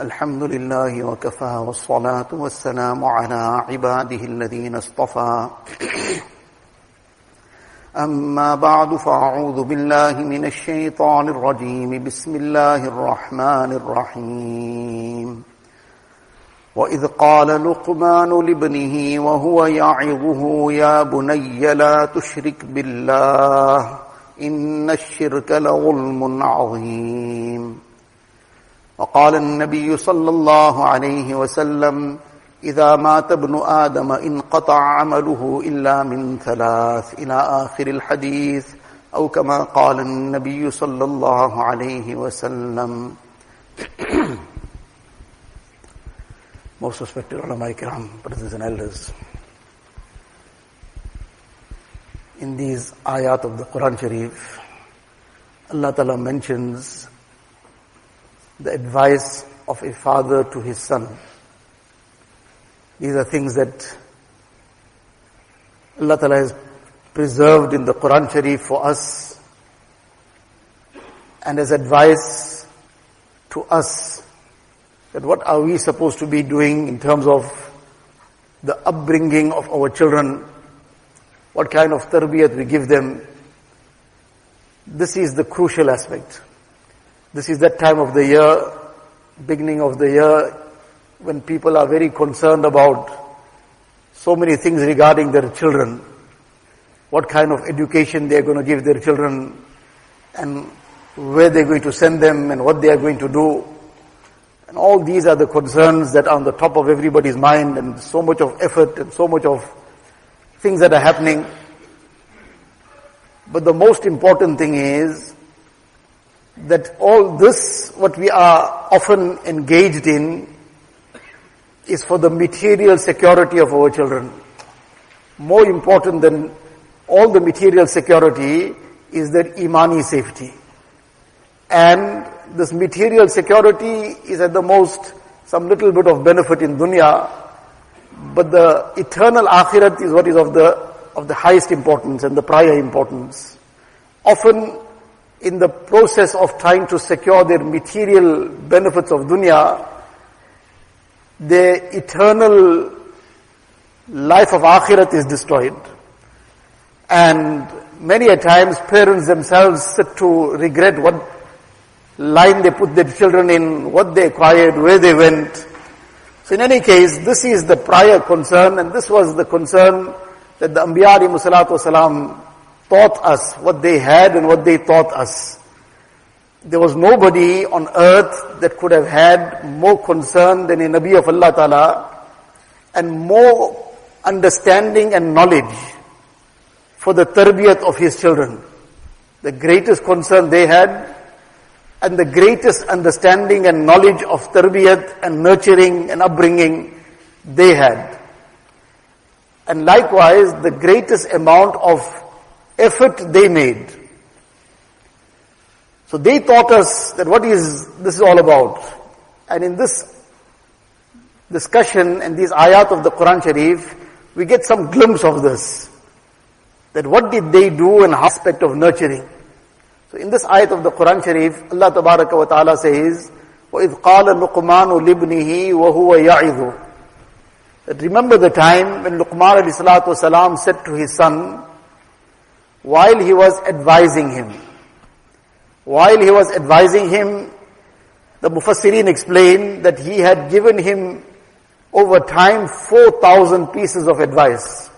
الحمد لله وكفى والصلاة والسلام على عباده الذين اصطفى. أما بعد فأعوذ بالله من الشيطان الرجيم. بسم الله الرحمن الرحيم. وإذ قال لقمان لابنه وهو يعظه يا بني لا تشرك بالله إن الشرك لظلم عظيم. وقال النبي صلى الله عليه وسلم إذا مات ابن آدم انقطع عمله إلا من ثلاث إلى آخر الحديث أو كما قال النبي صلى الله عليه وسلم Most respected ulama ikram, brothers and elders. In these ayat of the Quran Sharif, Allah Ta'ala mentions the advice of a father to his son. These are things that Allah Ta'ala has preserved in the Quran Sharif for us and as advice to us that what are we supposed to be doing in terms of the upbringing of our children, what kind of tarbiyat we give them. This is the crucial aspect. This is that time of the year, beginning of the year, when people are very concerned about so many things regarding their children, what kind of education they are going to give their children, and where they're going to send them, and what they are going to do. And all these are the concerns that are on the top of everybody's mind, and so much of effort and so much of things that are happening. But the most important thing is that all this, what we are often engaged in, is for the material security of our children. More important than all the material security is their imani safety. And this material security is at the most some little bit of benefit in dunya, but the eternal akhirat is what is of the, of the highest importance and the prior importance. Often in the process of trying to secure their material benefits of dunya, their eternal life of akhirat is destroyed. And many a times parents themselves sit to regret what line they put their children in, what they acquired, where they went. So in any case, this is the prior concern and this was the concern that the Anbiya salatu salam taught us, what they had and what they taught us. There was nobody on earth that could have had more concern than a Nabi of Allah Ta'ala and more understanding and knowledge for the tarbiyat of his children. The greatest concern they had and the greatest understanding and knowledge of tarbiyat and nurturing and upbringing they had. And likewise, the greatest amount of effort they made. So they taught us that what is this is all about. And in this discussion and these ayat of the Quran Sharif, we get some glimpse of this. That what did they do in aspect of nurturing. So in this ayat of the Quran Sharif, Allah Tabaraka wa Ta'ala says, وَإِذْ قَالَ لُقْمَانُ لِبْنِهِ وَهُوَ يَعِذُ That remember the time when Luqman alayhi salatu wasalam said to his son, while he was advising him, while he was advising him, the Mufassirin explained that he had given him over time 4,000 pieces of advice.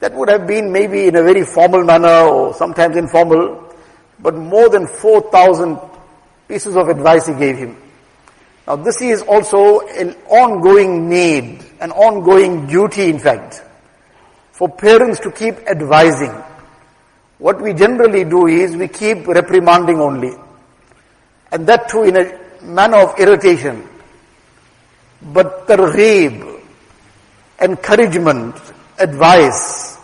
That would have been maybe in a very formal manner or sometimes informal but more than 4,000 pieces of advice he gave him. Now this is also an ongoing need, an ongoing duty in fact, for parents to keep advising. What we generally do is we keep reprimanding only. And that too in a manner of irritation. But targheeb, encouragement, advice,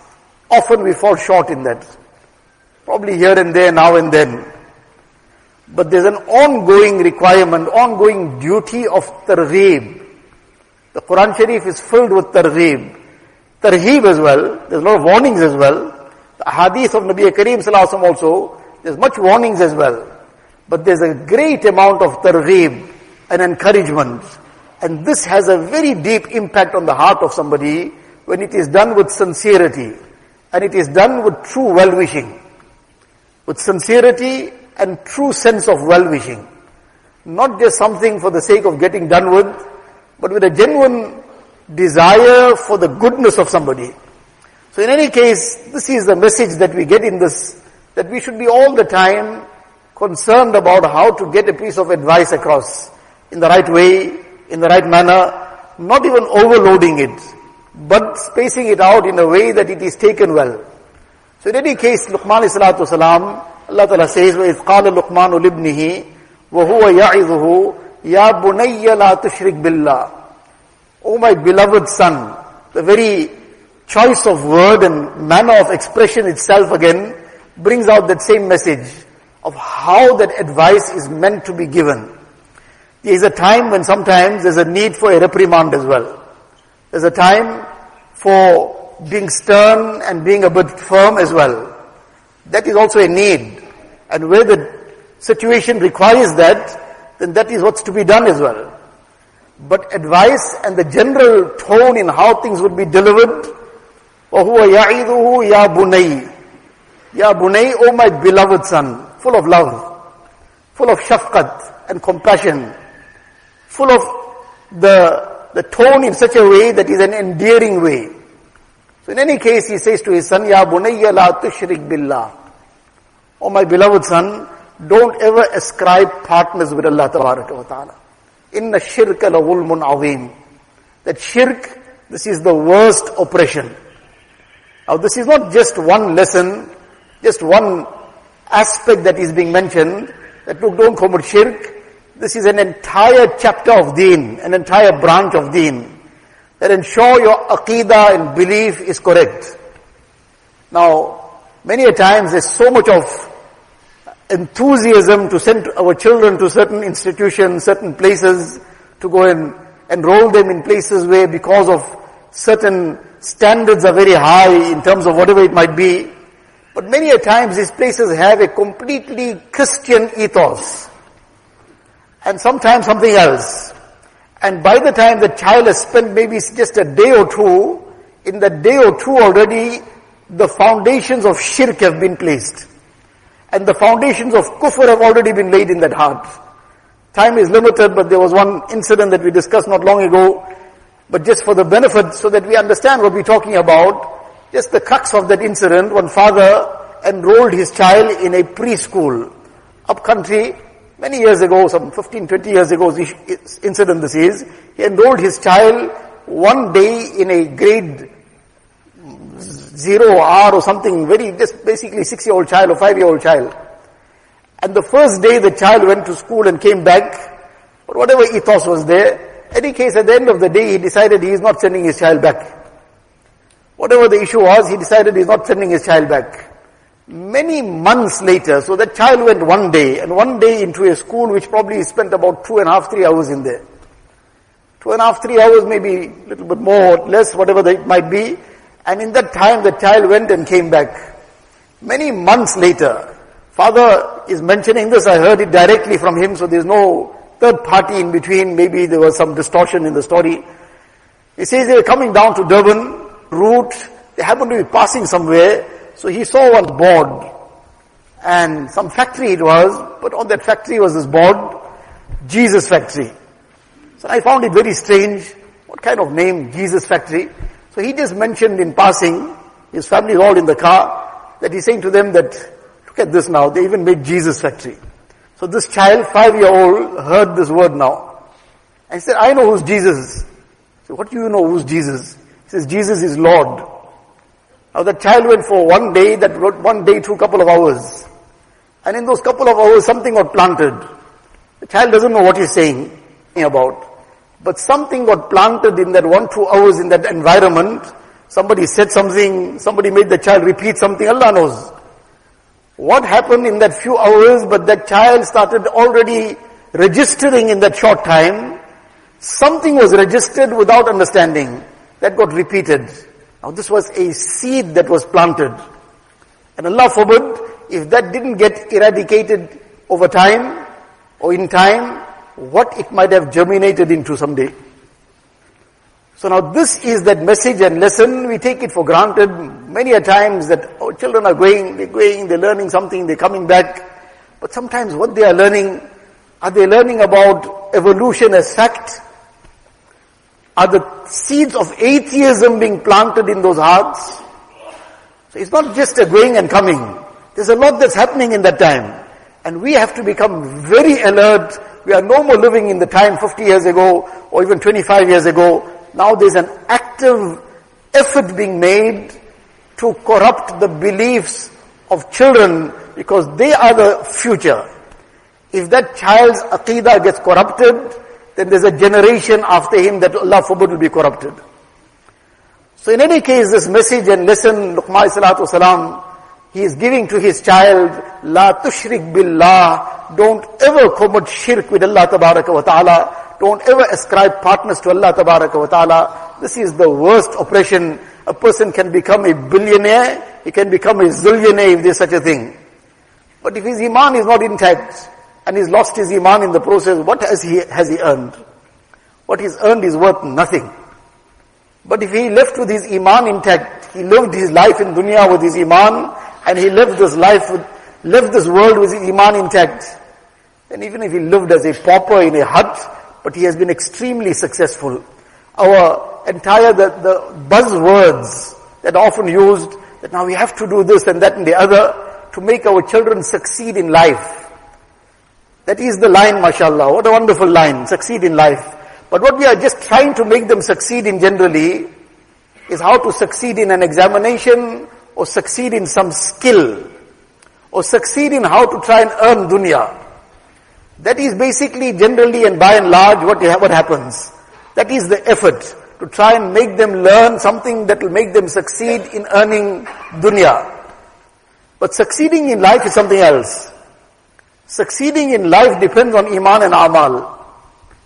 often we fall short in that. Probably here and there, now and then. But there's an ongoing requirement, ongoing duty of targheeb. The Quran Sharif is filled with targheeb. Targheeb as well. There's a lot of warnings as well. Hadith of Nabi Kareem Sallallahu also, there's much warnings as well. But there's a great amount of targheeb, and encouragement. And this has a very deep impact on the heart of somebody when it is done with sincerity and it is done with true well-wishing. With sincerity and true sense of well-wishing. Not just something for the sake of getting done with, but with a genuine desire for the goodness of somebody. So in any case, this is the message that we get in this, that we should be all the time concerned about how to get a piece of advice across in the right way, in the right manner, not even overloading it, but spacing it out in a way that it is taken well. So in any case, Luqman salatu salam, Allah Ta'ala says, وَإِذْ قَالَ لُقْمَانُ لِبْنِهِ وَهُوَ يَعِذُهُ يَا بُنَيَّ لَا تُشْرِكْ بِاللَّهِ O my beloved son, the very choice of word and manner of expression itself again brings out that same message of how that advice is meant to be given. There is a time when sometimes there's a need for a reprimand as well. There's a time for being stern and being a bit firm as well. That is also a need. And where the situation requires that, then that is what's to be done as well. But advice and the general tone in how things would be delivered, وَهُوَ يَعِذُهُ يَا بُنَيْ Ya Bunay, O my beloved son, full of love, full of shafqat and compassion, full of the, the tone in such a way that is an endearing way. So in any case, he says to his son, Ya Bunayya la tushrik billah. O my beloved son, don't ever ascribe partners with Allah wa ta'ala. Inna shirka la zulmun azim. That shirk, this is the worst oppression. Now this is not just one lesson just one aspect that is being mentioned, that look, don't commit shirk. This is an entire chapter of deen, an entire branch of deen, that ensure your aqidah and belief is correct. Now, many a times there's so much of enthusiasm to send our children to certain institutions, certain places, to go and enroll them in places where because of certain standards are very high in terms of whatever it might be, but many a times these places have a completely Christian ethos. And sometimes something else. And by the time the child has spent maybe just a day or two, in that day or two already, the foundations of shirk have been placed. And the foundations of kufr have already been laid in that heart. Time is limited, but there was one incident that we discussed not long ago. But just for the benefit, so that we understand what we're talking about, just the crux of that incident, one father enrolled his child in a preschool up country many years ago, some 15, 20 years ago, this incident this is. He enrolled his child one day in a grade zero R or something very, just basically six year old child or five year old child. And the first day the child went to school and came back, but whatever ethos was there, any case at the end of the day he decided he is not sending his child back. Whatever the issue was, he decided he's not sending his child back. Many months later, so that child went one day, and one day into a school which probably spent about two and a half, three hours in there. Two and a half, three hours, maybe a little bit more, less, whatever it might be. And in that time, the child went and came back. Many months later, father is mentioning this, I heard it directly from him, so there's no third party in between, maybe there was some distortion in the story. He says they were coming down to Durban, route, they happened to be passing somewhere, so he saw one board, and some factory it was, but on that factory was this board, Jesus Factory. So I found it very strange, what kind of name, Jesus Factory? So he just mentioned in passing, his family is all in the car, that he's saying to them that, look at this now, they even made Jesus Factory. So this child, five year old, heard this word now. And said, I know who's Jesus. So what do you know who's Jesus? He says Jesus is Lord. Now the child went for one day, that one day a couple of hours. And in those couple of hours something got planted. The child doesn't know what he's saying about. But something got planted in that one, two hours in that environment. Somebody said something, somebody made the child repeat something, Allah knows. What happened in that few hours, but that child started already registering in that short time. Something was registered without understanding that got repeated. Now this was a seed that was planted. And Allah forbid, if that didn't get eradicated over time, or in time, what it might have germinated into someday. So now this is that message and lesson. We take it for granted many a times that our children are going, they're going, they're learning something, they're coming back. But sometimes what they are learning, are they learning about evolution as fact? Are the seeds of atheism being planted in those hearts? So it's not just a going and coming. There's a lot that's happening in that time. And we have to become very alert. We are no more living in the time 50 years ago or even 25 years ago. Now there's an active effort being made to corrupt the beliefs of children because they are the future. If that child's aqidah gets corrupted, then there's a generation after him that Allah forbid will be corrupted. So in any case, this message and lesson, Luqman salatu salam, he is giving to his child, La tushrik billah, don't ever commit shirk with Allah tabaraka wa ta'ala, don't ever ascribe partners to Allah tabaraka wa ta'ala. This is the worst oppression. A person can become a billionaire, he can become a zillionaire if there's such a thing. But if his iman is not intact, and he's lost his iman in the process, what has he, has he earned? What he's earned is worth nothing. But if he left with his iman intact, he lived his life in dunya with his iman, and he lived this life, with, lived this world with his iman intact, then even if he lived as a pauper in a hut, but he has been extremely successful. Our entire, the, the buzzwords that are often used, that now we have to do this and that and the other, to make our children succeed in life. That is the line, mashallah. What a wonderful line, succeed in life. But what we are just trying to make them succeed in generally is how to succeed in an examination or succeed in some skill or succeed in how to try and earn dunya. That is basically generally and by and large what, what happens. That is the effort to try and make them learn something that will make them succeed in earning dunya. But succeeding in life is something else. Succeeding in life depends on iman and amal.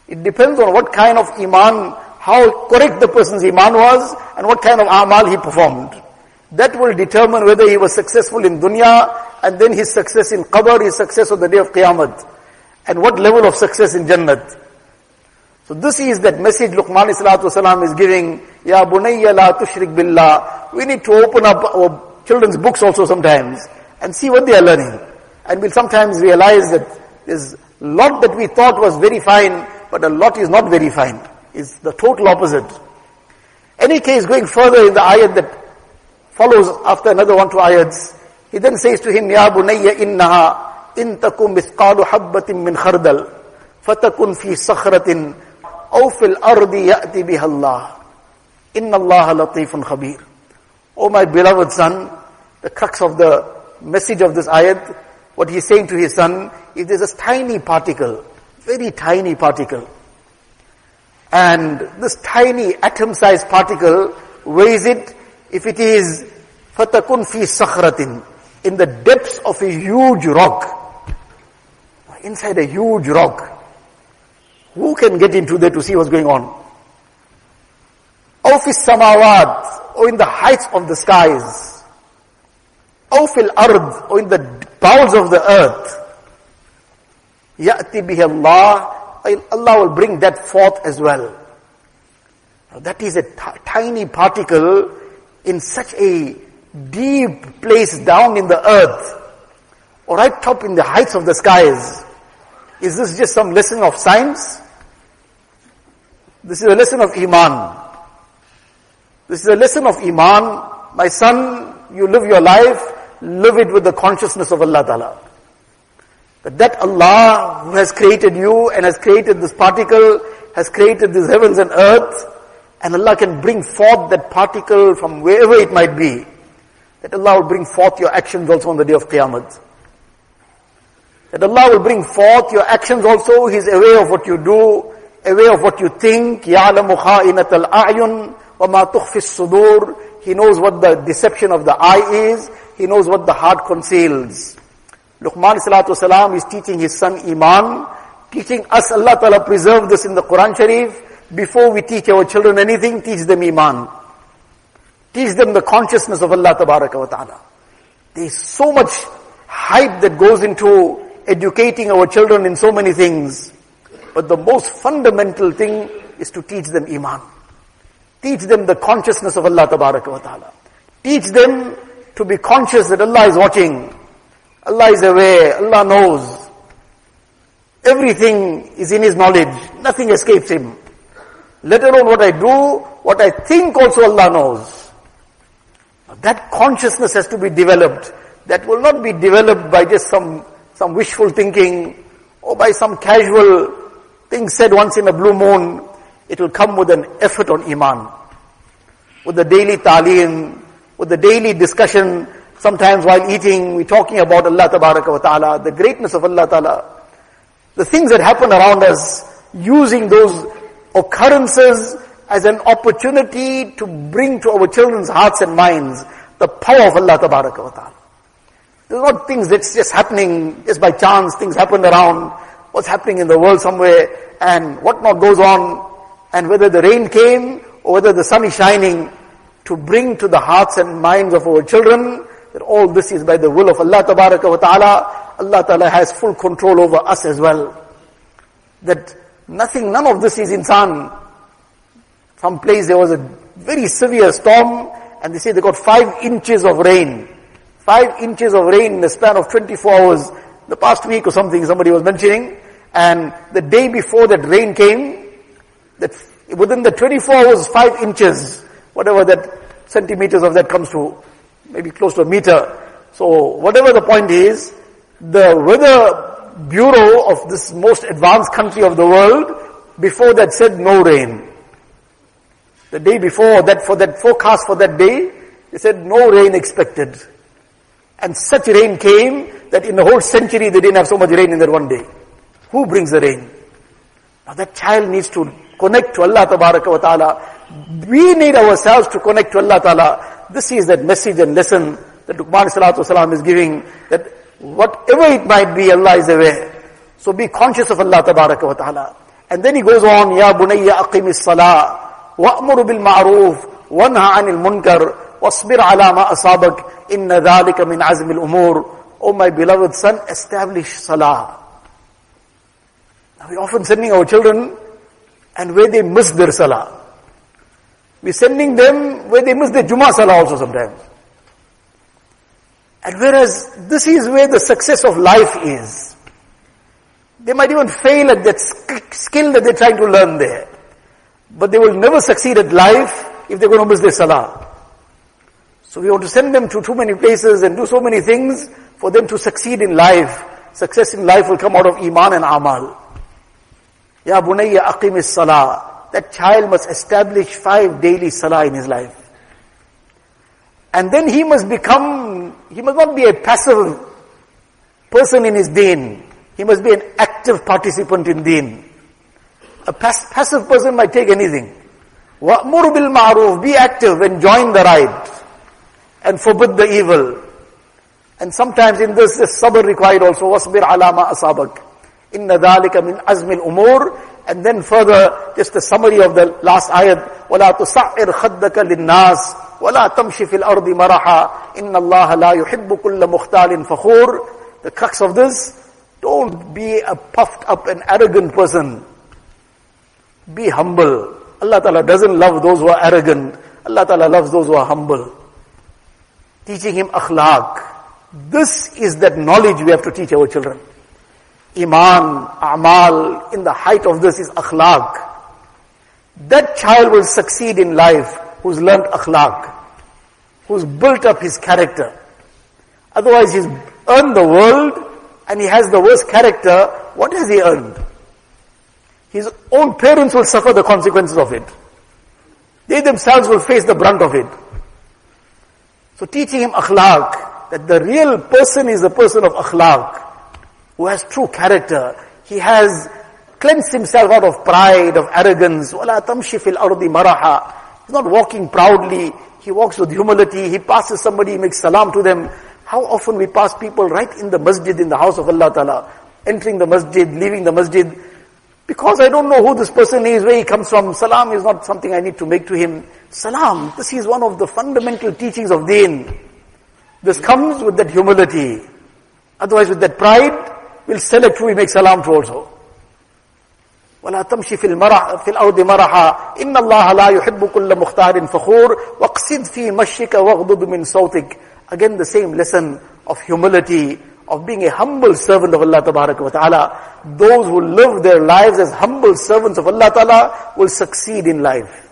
It depends on what kind of iman, how correct the person's iman was, and what kind of amal he performed. That will determine whether he was successful in dunya, and then his success in qabr, his success on the day of qiyamah, and what level of success in jannat. So this is that message Luqman salam is giving, Ya bunayya la tushrik billah. We need to open up our children's books also sometimes, and see what they are learning. And we'll sometimes realize that there's a lot that we thought was very fine, but a lot is not very fine. It's the total opposite. Any case, going further in the ayat that follows after another one, two ayats, he then says to him, Ya bunayya innaha in takum mithqalu habbatin min khardal fatakun fi sakhratin aw fil ardi ya'ti biha Allah. Inna Allah latifun khabir. Oh my beloved son, the crux of the message of this ayat, what he's saying to his son, is there's a tiny particle, very tiny particle. And this tiny atom-sized particle weighs it if it is fatakun fi sakhratin in the depths of a huge rock. Inside a huge rock. Who can get into there to see what's going on? Or samawat, or in the heights of the skies. Or ard, or in the bowels of the earth. Ya'ti bihi Allah, Allah will bring that forth as well. Now that is a tiny particle in such a deep place down in the earth, or right top in the heights of the skies. Is this just some lesson of science? This is a lesson of Iman. This is a lesson of Iman. My son, you live your life, live it with the consciousness of Allah Ta'ala. That that Allah who has created you and has created this particle, has created these heavens and earth, and Allah can bring forth that particle from wherever it might be. That Allah will bring forth your actions also on the day of Qiyamah. That Allah will bring forth your actions also. He's aware of what you do, aware of what you think. يَعْلَمُ خَائِنَةَ الْأَعْيُنِ وَمَا تُخْفِ الصُّدُورِ He knows what the deception of the eye is. He knows what the heart conceals. Luqman salatu salam is teaching his son Iman, teaching us Allah Ta'ala preserve this in the Quran Sharif. before we teach our children anything, teach them Iman. Teach them the consciousness of Allah wa Ta'ala. There is so much hype that goes into educating our children in so many things. But the most fundamental thing is to teach them Iman. Teach them the consciousness of Allah wa ta'ala. Teach them to be conscious that Allah is watching. Allah is aware. Allah knows. Everything is in His knowledge. Nothing escapes Him. Let alone what I do, what I think also Allah knows. That consciousness has to be developed. That will not be developed by just some, some wishful thinking or by some casual thing said once in a blue moon. It will come with an effort on Iman. With the daily talim, with the daily discussion, sometimes while eating, we're talking about Allah ta'ala, the greatness of Allah ta'ala, the things that happen around us, using those occurrences as an opportunity to bring to our children's hearts and minds the power of Allah wa ta'ala. There's not things that's just happening just by chance, things happen around, what's happening in the world somewhere, and what not goes on, and whether the rain came or whether the sun is shining, to bring to the hearts and minds of our children that all this is by the will of Allah wa ta'ala. Allah ta'ala has full control over us as well. That nothing, none of this is insan. Some place there was a very severe storm and they say they got five inches of rain. Five inches of rain in the span of 24 hours. The past week or something somebody was mentioning. And the day before that rain came, that within the 24 hours, five inches, whatever that centimeters of that comes to, maybe close to a meter. So whatever the point is, the weather bureau of this most advanced country of the world, before that said no rain. The day before that, for that forecast for that day, they said no rain expected. And such rain came that in the whole century they didn't have so much rain in that one day. Who brings the rain? Now that child needs to connect to Allah wa ta'ala. We need ourselves to connect to Allah ta'ala. This is that message and lesson that Luqman salatu wasalam is giving that Whatever it might be, Allah is aware. So be conscious of Allah tabaraka wa ta'ala. And then he goes on, Ya bunayya aqimis salah, wa'muru bil ma'roof, wanha anil munkar, wasbir ala ma asabak, inna dhalika min azmil umur. Oh my beloved son, establish salah. Now we often sending our children and where they miss their salah. We're sending them where they miss their Jummah salah also sometimes. And whereas this is where the success of life is. They might even fail at that skill that they're trying to learn there. But they will never succeed at life if they're going to miss their salah. So we want to send them to too many places and do so many things for them to succeed in life. Success in life will come out of iman and amal. Ya bunayya aqim salah. That child must establish five daily salah in his life. And then he must become, he must not be a passive person in his deen. He must be an active participant in deen. A pass, passive person might take anything. وَأْمُرْ maruf? Be active and join the right. And forbid the evil. And sometimes in this, the sabr required also. وَصْبِرْ alama asabak. In إِنَّ min مِنْ أَزْمِ الْأُمُورِ And then further, just the summary of the last ayat. وَلَا تُصَعِّرْ خَدَّكَ لِلنَّاسِ وَلَا تَمْشِ فِي الْأَرْضِ مَرَحًا إِنَّ اللَّهَ لَا يُحِبُّ كُلَّ مُخْتَالٍ فَخُورٍ The crux of this, don't be a puffed up and arrogant person. Be humble. Allah Ta'ala doesn't love those who are arrogant. Allah Ta'ala loves those who are humble. Teaching him akhlaq. This is that knowledge we have to teach our children. Iman, amal, in the height of this is akhlaq. That child will succeed in life who's learned akhlaq, who's built up his character. Otherwise he's earned the world and he has the worst character. What has he earned? His own parents will suffer the consequences of it. They themselves will face the brunt of it. So teaching him akhlaq, that the real person is the person of akhlaq, who has true character. He has cleansed himself out of pride, of arrogance. وَلَا تَمْشِ فِي الْأَرْضِ مَرَحًا He's not walking proudly. He walks with humility. He passes somebody, he makes salam to them. How often we pass people right in the masjid, in the house of Allah Ta'ala, entering the masjid, leaving the masjid, because I don't know who this person is, where he comes from. Salam is not something I need to make to him. Salam, this is one of the fundamental teachings of deen. This comes with that humility. Otherwise with that pride, we'll select who we make salam to also. ولا تمشي في, المرح في الأرض مرحا إن الله لا يحب كل مختال فخور واقصد في مشيك واغضض من صوتك Again the same lesson of humility, of being a humble servant of Allah wa ta'ala. Those who live their lives as humble servants of Allah ta'ala will succeed in life.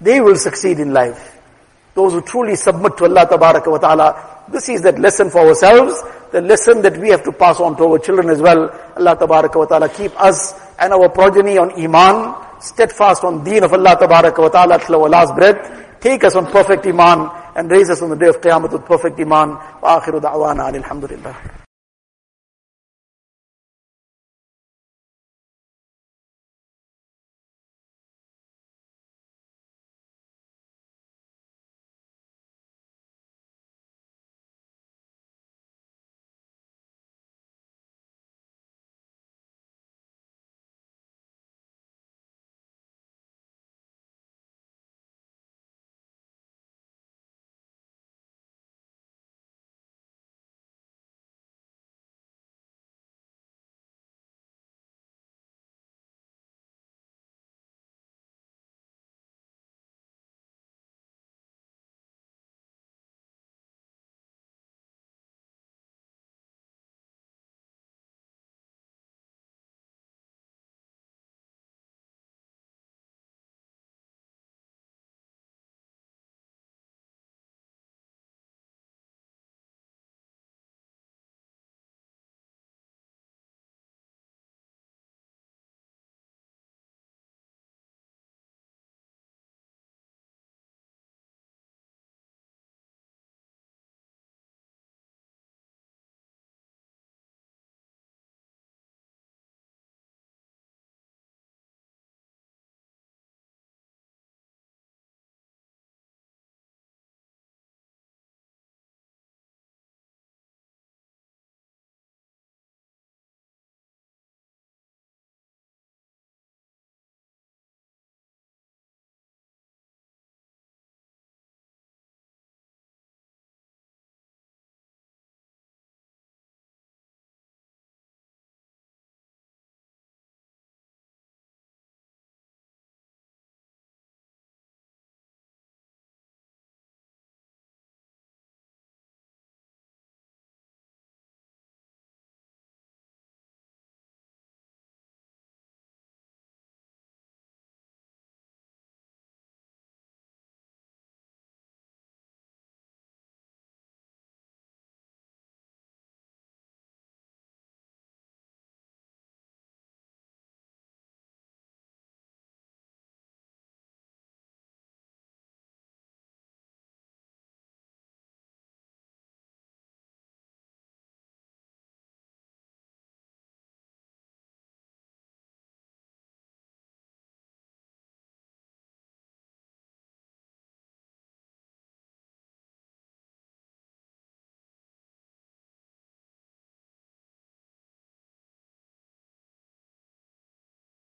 They will succeed in life. Those who truly submit to Allah wa ta'ala. This is that lesson for ourselves the lesson that we have to pass on to our children as well. Allah wa ta'ala keep us and our progeny on Iman, steadfast on deen of Allah wa ta'ala till our last breath. Take us on perfect Iman and raise us on the day of Qiyamah with perfect Iman. Wa akhiru da'wana alhamdulillah.